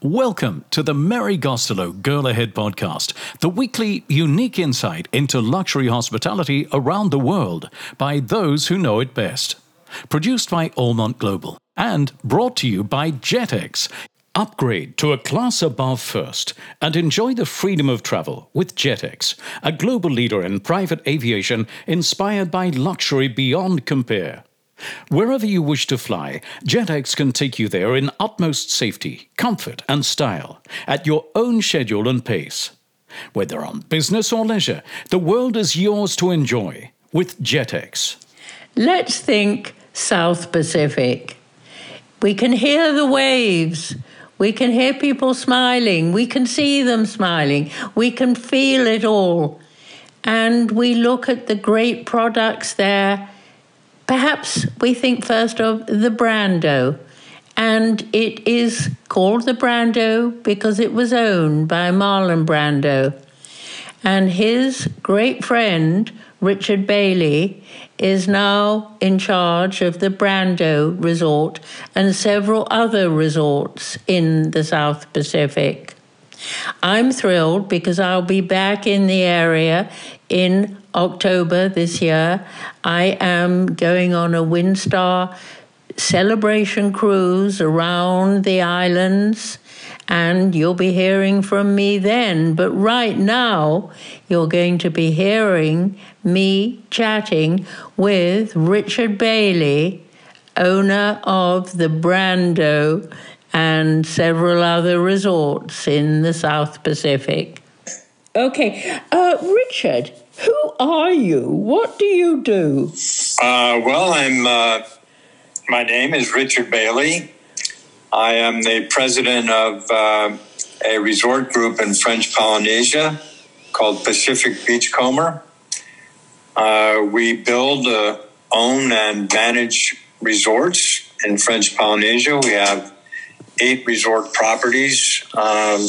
Welcome to the Mary Gostelow Girl Ahead podcast, the weekly unique insight into luxury hospitality around the world by those who know it best. Produced by Allmont Global and brought to you by JetX. Upgrade to a class above first and enjoy the freedom of travel with JetX, a global leader in private aviation inspired by luxury beyond compare. Wherever you wish to fly, JetX can take you there in utmost safety, comfort, and style, at your own schedule and pace. Whether on business or leisure, the world is yours to enjoy with JetX. Let's think South Pacific. We can hear the waves. We can hear people smiling. We can see them smiling. We can feel it all. And we look at the great products there Perhaps we think first of the Brando, and it is called the Brando because it was owned by Marlon Brando. And his great friend, Richard Bailey, is now in charge of the Brando Resort and several other resorts in the South Pacific. I'm thrilled because I'll be back in the area in October this year. I am going on a Windstar celebration cruise around the islands, and you'll be hearing from me then. But right now, you're going to be hearing me chatting with Richard Bailey, owner of the Brando and several other resorts in the South Pacific. Okay, uh, Richard, who are you? What do you do? Uh, well, I'm. Uh, my name is Richard Bailey. I am the president of uh, a resort group in French Polynesia called Pacific Beachcomber. Uh, we build, uh, own, and manage resorts in French Polynesia. We have eight resort properties, um,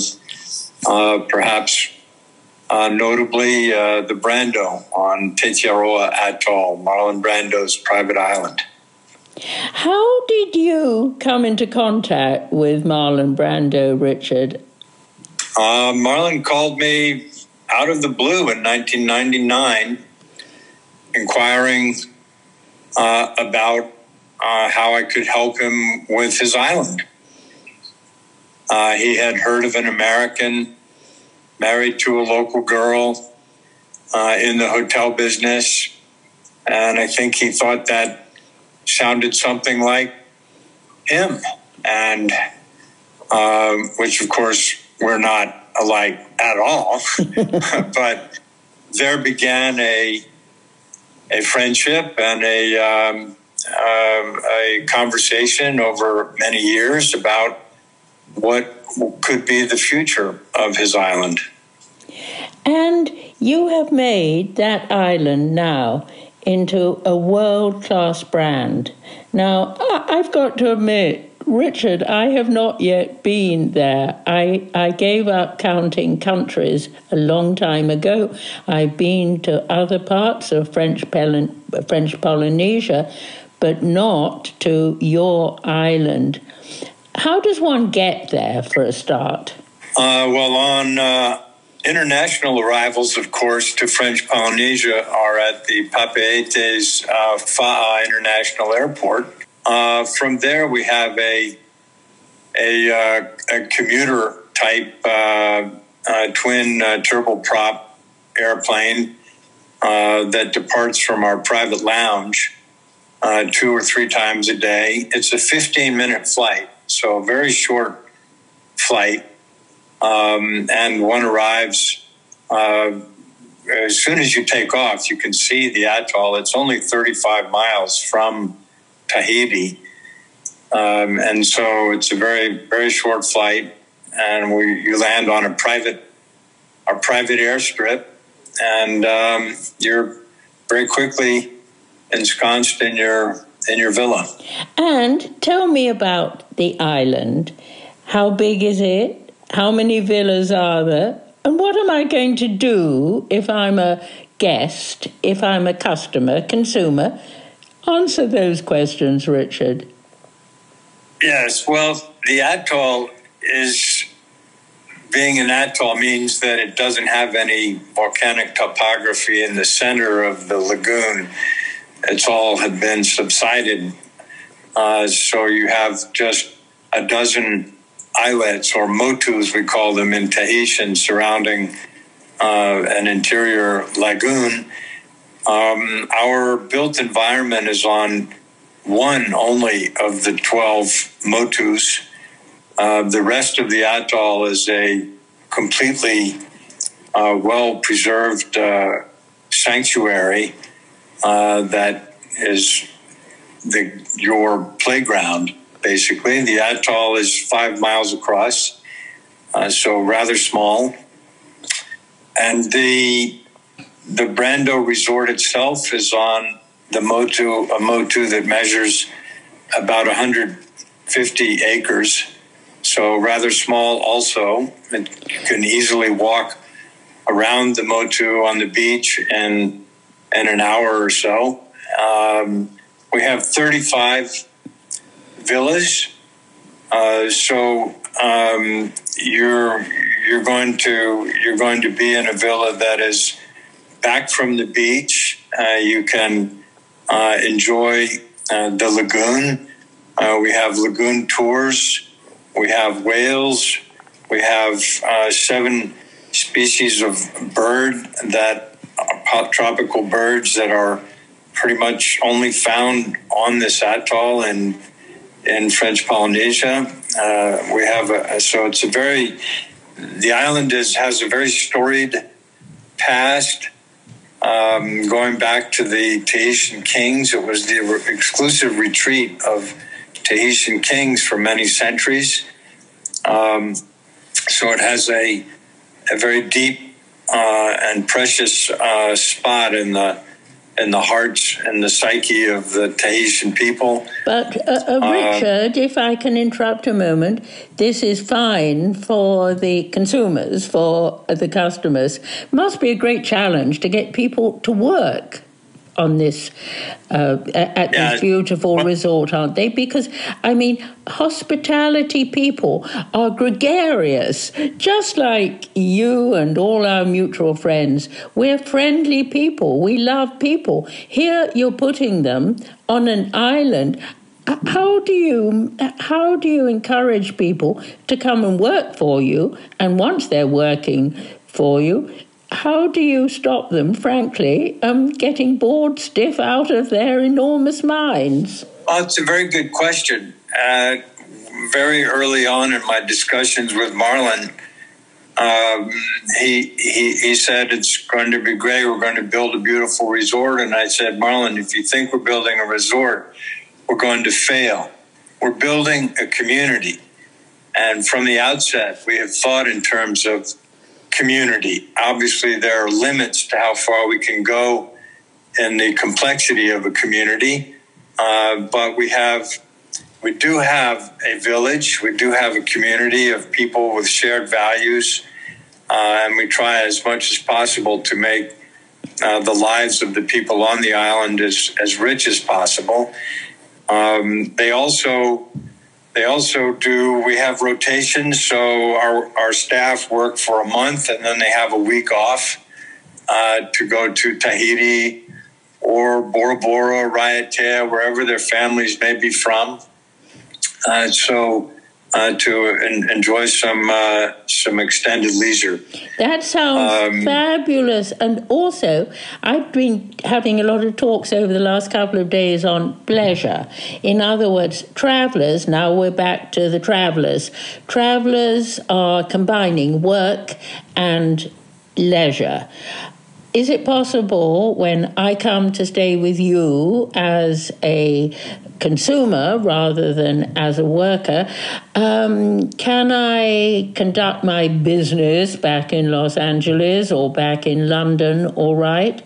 uh, perhaps uh, notably uh, the Brando on Tetiaroa Atoll, Marlon Brando's private island. How did you come into contact with Marlon Brando, Richard? Uh, Marlon called me out of the blue in 1999, inquiring uh, about uh, how I could help him with his island. Uh, he had heard of an American married to a local girl uh, in the hotel business. And I think he thought that sounded something like him. And um, which, of course, we're not alike at all. but there began a, a friendship and a, um, um, a conversation over many years about what could be the future of his island. And you have made that island now into a world class brand. Now, I've got to admit, Richard, I have not yet been there. I, I gave up counting countries a long time ago. I've been to other parts of French, French Polynesia, but not to your island. How does one get there for a start? Uh, well, on uh, international arrivals, of course, to French Polynesia are at the Papeete's uh, Faa'a International Airport. Uh, from there, we have a a, uh, a commuter type uh, twin turboprop airplane that departs from our private lounge two or three times a day. It's a 15 minute flight so a very short flight. Um, and one arrives uh, as soon as you take off, you can see the atoll. It's only 35 miles from Tahiti. Um, and so it's a very, very short flight. And we, you land on a private, a private airstrip, and um, you're very quickly ensconced in your in your villa. And tell me about the island. How big is it? How many villas are there? And what am I going to do if I'm a guest, if I'm a customer, consumer? Answer those questions, Richard. Yes, well, the atoll is being an atoll means that it doesn't have any volcanic topography in the center of the lagoon. It's all have been subsided. Uh, so you have just a dozen islets or motus, we call them in Tahitian, surrounding uh, an interior lagoon. Um, our built environment is on one only of the 12 motus. Uh, the rest of the atoll is a completely uh, well preserved uh, sanctuary uh, that is the, your playground, basically. The atoll is five miles across, uh, so rather small. And the, the Brando Resort itself is on the Motu, a Motu that measures about 150 acres so rather small also. You can easily walk around the Motu on the beach in, in an hour or so. Um, we have 35 villas. Uh, so um, you're you're going to you're going to be in a villa that is back from the beach. Uh, you can uh, enjoy uh, the lagoon. Uh, we have lagoon tours we have whales. We have uh, seven species of bird that tropical birds that are pretty much only found on this atoll in in French Polynesia. Uh, we have a, so it's a very the island is has a very storied past. Um, going back to the Tahitian kings, it was the exclusive retreat of Tahitian kings for many centuries. Um, so it has a, a very deep uh, and precious uh, spot in the in the hearts and the psyche of the Tahitian people. But uh, uh, uh Richard, if I can interrupt a moment, this is fine for the consumers, for the customers. Must be a great challenge to get people to work on this uh, at yeah. this beautiful well, resort, aren't they? Because I mean, hospitality people are gregarious, just like you and all our mutual friends. We're friendly people. We love people. Here, you're putting them on an island. How do you how do you encourage people to come and work for you? And once they're working for you, how do you stop them, frankly, um, getting bored stiff out of their enormous minds? Well, it's a very good question. Uh, very early on in my discussions with Marlon, um, he, he, he said, It's going to be great. We're going to build a beautiful resort. And I said, Marlon, if you think we're building a resort, we're going to fail. We're building a community. And from the outset, we have thought in terms of community. Obviously, there are limits to how far we can go in the complexity of a community, uh, but we have. We do have a village. We do have a community of people with shared values, uh, and we try as much as possible to make uh, the lives of the people on the island as, as rich as possible. Um, they also they also do, we have rotations. So our, our staff work for a month and then they have a week off uh, to go to Tahiti or Bora Bora, Raiatea, wherever their families may be from. Uh, so uh, to en- enjoy some uh, some extended leisure. That sounds um, fabulous. And also, I've been having a lot of talks over the last couple of days on pleasure. In other words, travelers. Now we're back to the travelers. Travelers are combining work and leisure. Is it possible when I come to stay with you as a consumer rather than as a worker, um, can I conduct my business back in Los Angeles or back in London all right?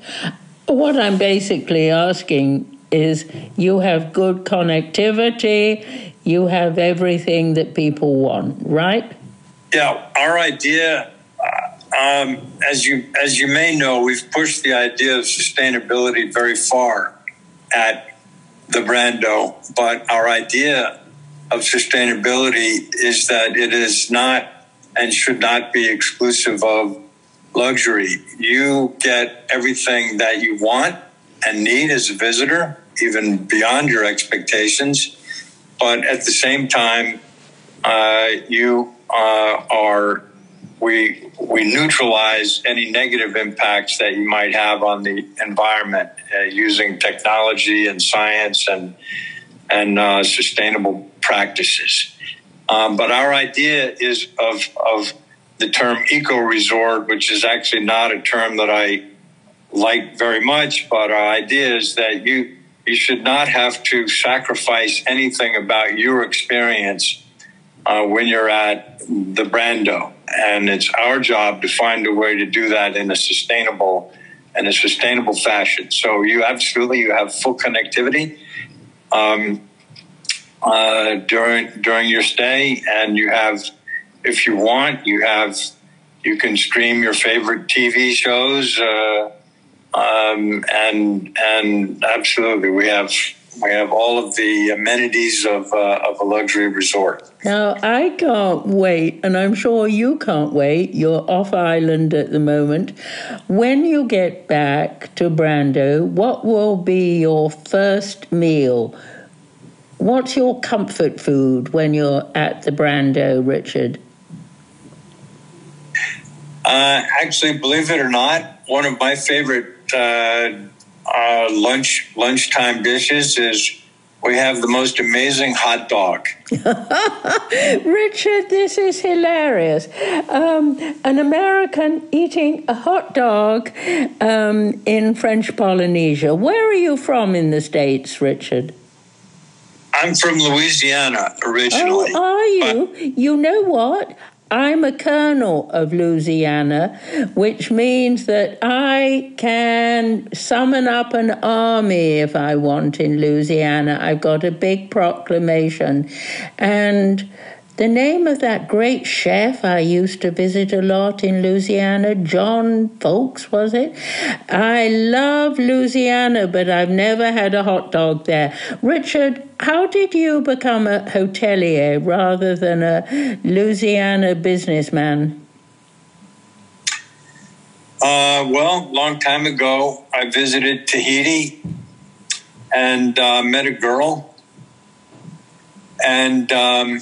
What I'm basically asking is you have good connectivity, you have everything that people want, right? Yeah, our idea um, as you as you may know, we've pushed the idea of sustainability very far at the Brando, but our idea of sustainability is that it is not and should not be exclusive of luxury. You get everything that you want and need as a visitor, even beyond your expectations. But at the same time, uh, you uh, are we we neutralize any negative impacts that you might have on the environment uh, using technology and science and and uh, sustainable practices. Um, but our idea is of of the term eco resort, which is actually not a term that I like very much. But our idea is that you you should not have to sacrifice anything about your experience uh, when you're at the Brando and it's our job to find a way to do that in a sustainable and a sustainable fashion. So you absolutely you have full connectivity um, uh, during during your stay, and you have, if you want, you have you can stream your favorite TV shows, uh, um, and and absolutely we have we have all of the amenities of, uh, of a luxury resort. Now, I can't wait, and I'm sure you can't wait. You're off island at the moment. When you get back to Brando, what will be your first meal? What's your comfort food when you're at the Brando, Richard? Uh, actually, believe it or not, one of my favorite uh, uh, lunch lunchtime dishes is we have the most amazing hot dog. Richard, this is hilarious. Um, an American eating a hot dog um, in French Polynesia. Where are you from in the States, Richard? I'm from Louisiana originally. Oh, are you? You know what? I'm a colonel of Louisiana, which means that I can summon up an army if I want in Louisiana. I've got a big proclamation. And the name of that great chef I used to visit a lot in Louisiana, John Folse, was it? I love Louisiana, but I've never had a hot dog there. Richard, how did you become a hotelier rather than a Louisiana businessman? Uh, well, long time ago, I visited Tahiti and uh, met a girl. And um,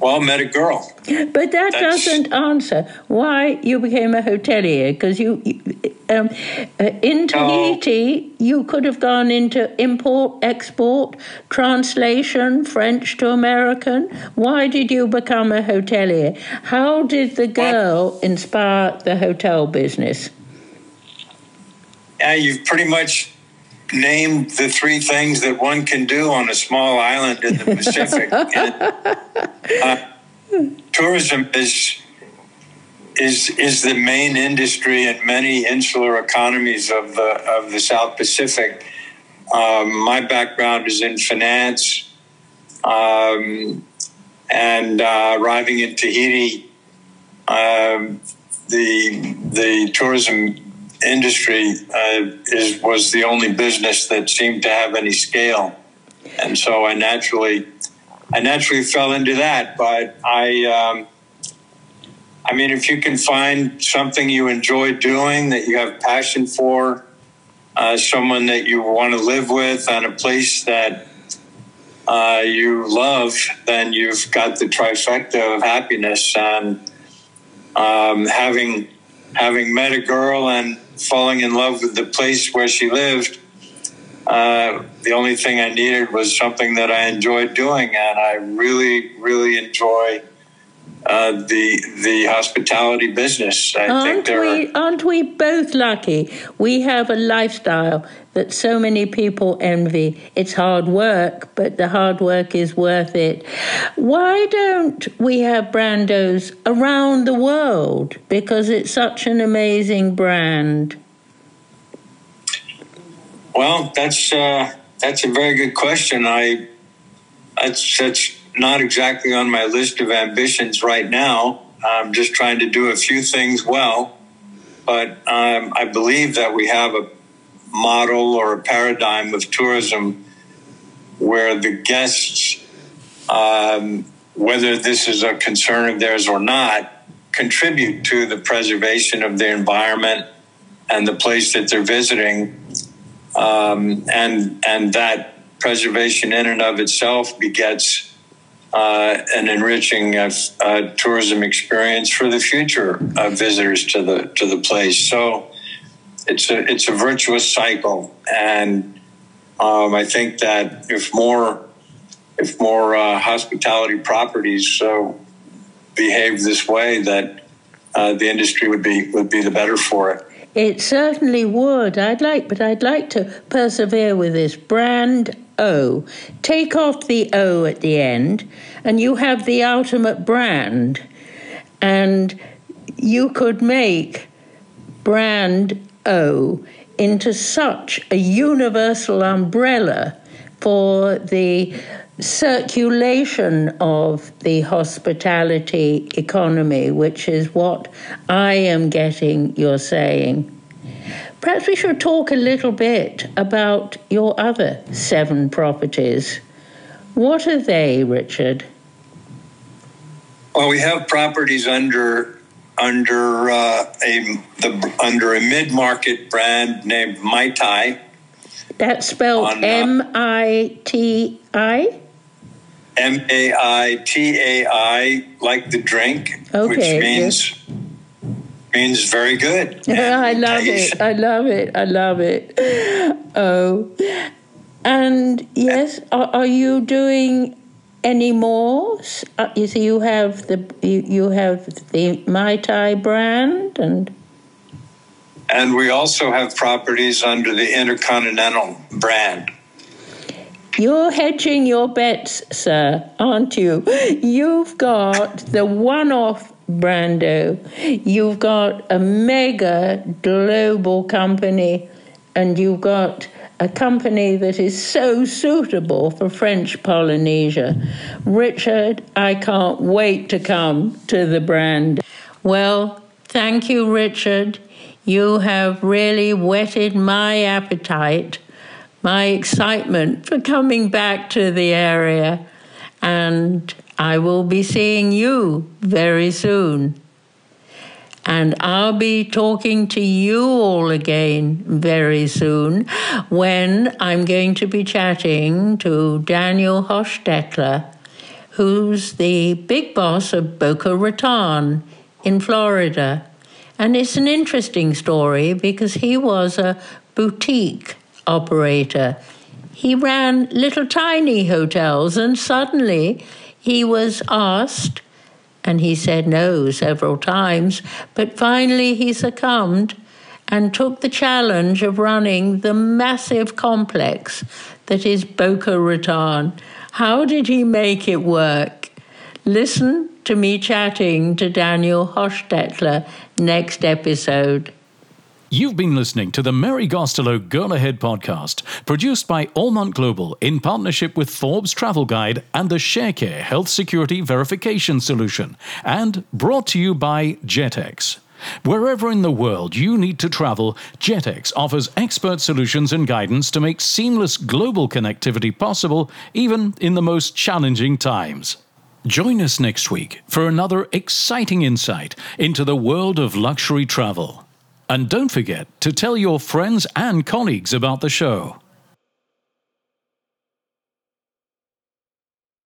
well, met a girl. But that That's... doesn't answer why you became a hotelier. Because you, um, uh, in Tahiti, oh. you could have gone into import, export, translation, French to American. Why did you become a hotelier? How did the girl inspire the hotel business? Yeah, you've pretty much named the three things that one can do on a small island in the Pacific. and, uh, tourism is is is the main industry in many insular economies of the of the South Pacific. Um, my background is in finance, um, and uh, arriving in Tahiti, um, the the tourism industry uh, is was the only business that seemed to have any scale, and so I naturally, I naturally fell into that. But I, um, I mean, if you can find something you enjoy doing that you have passion for, uh, someone that you want to live with, and a place that uh, you love, then you've got the trifecta of happiness and um, having having met a girl and falling in love with the place where she lived. Uh, the only thing I needed was something that I enjoyed doing, and I really, really enjoy uh, the the hospitality business. I aren't we? Are, aren't we both lucky? We have a lifestyle that so many people envy. It's hard work, but the hard work is worth it. Why don't we have Brandos around the world? Because it's such an amazing brand. Well, that's uh, that's a very good question. I that's that's not exactly on my list of ambitions right now. I'm just trying to do a few things well, but um, I believe that we have a model or a paradigm of tourism where the guests um, whether this is a concern of theirs or not, contribute to the preservation of the environment and the place that they're visiting. Um, and, and that preservation in and of itself begets uh, an enriching uh, uh, tourism experience for the future of visitors to the to the place. So it's a it's a virtuous cycle, and um, I think that if more if more uh, hospitality properties uh, behave this way, that uh, the industry would be would be the better for it. It certainly would. I'd like, but I'd like to persevere with this brand O. Take off the O at the end, and you have the ultimate brand. And you could make brand O into such a universal umbrella for the circulation of the hospitality economy, which is what I am getting you're saying. Perhaps we should talk a little bit about your other seven properties. What are they, Richard? Well, we have properties under under uh, a the, under a mid market brand named Mai Tai. That's spelled uh, M I T I. M A I T A I, like the drink, okay, which means yes. means very good. I love it. I love it. I love it. Oh, and yes, are, are you doing any more? Uh, you see, you have the you, you have the Mai Tai brand and. And we also have properties under the Intercontinental brand. You're hedging your bets, sir, aren't you? You've got the one off Brando, you've got a mega global company, and you've got a company that is so suitable for French Polynesia. Richard, I can't wait to come to the brand. Well, thank you, Richard. You have really whetted my appetite my excitement for coming back to the area, and I will be seeing you very soon. And I'll be talking to you all again very soon when I'm going to be chatting to Daniel Hostettler, who's the big boss of Boca Raton in Florida. And it's an interesting story because he was a boutique operator. He ran little tiny hotels, and suddenly he was asked, and he said no several times, but finally he succumbed and took the challenge of running the massive complex that is Boca Raton. How did he make it work? Listen to me chatting to Daniel Hostettler next episode. You've been listening to the Mary Gostelow Girl Ahead podcast, produced by Allmont Global in partnership with Forbes Travel Guide and the Sharecare Health Security Verification Solution, and brought to you by JetX. Wherever in the world you need to travel, JetX offers expert solutions and guidance to make seamless global connectivity possible, even in the most challenging times. Join us next week for another exciting insight into the world of luxury travel. And don't forget to tell your friends and colleagues about the show.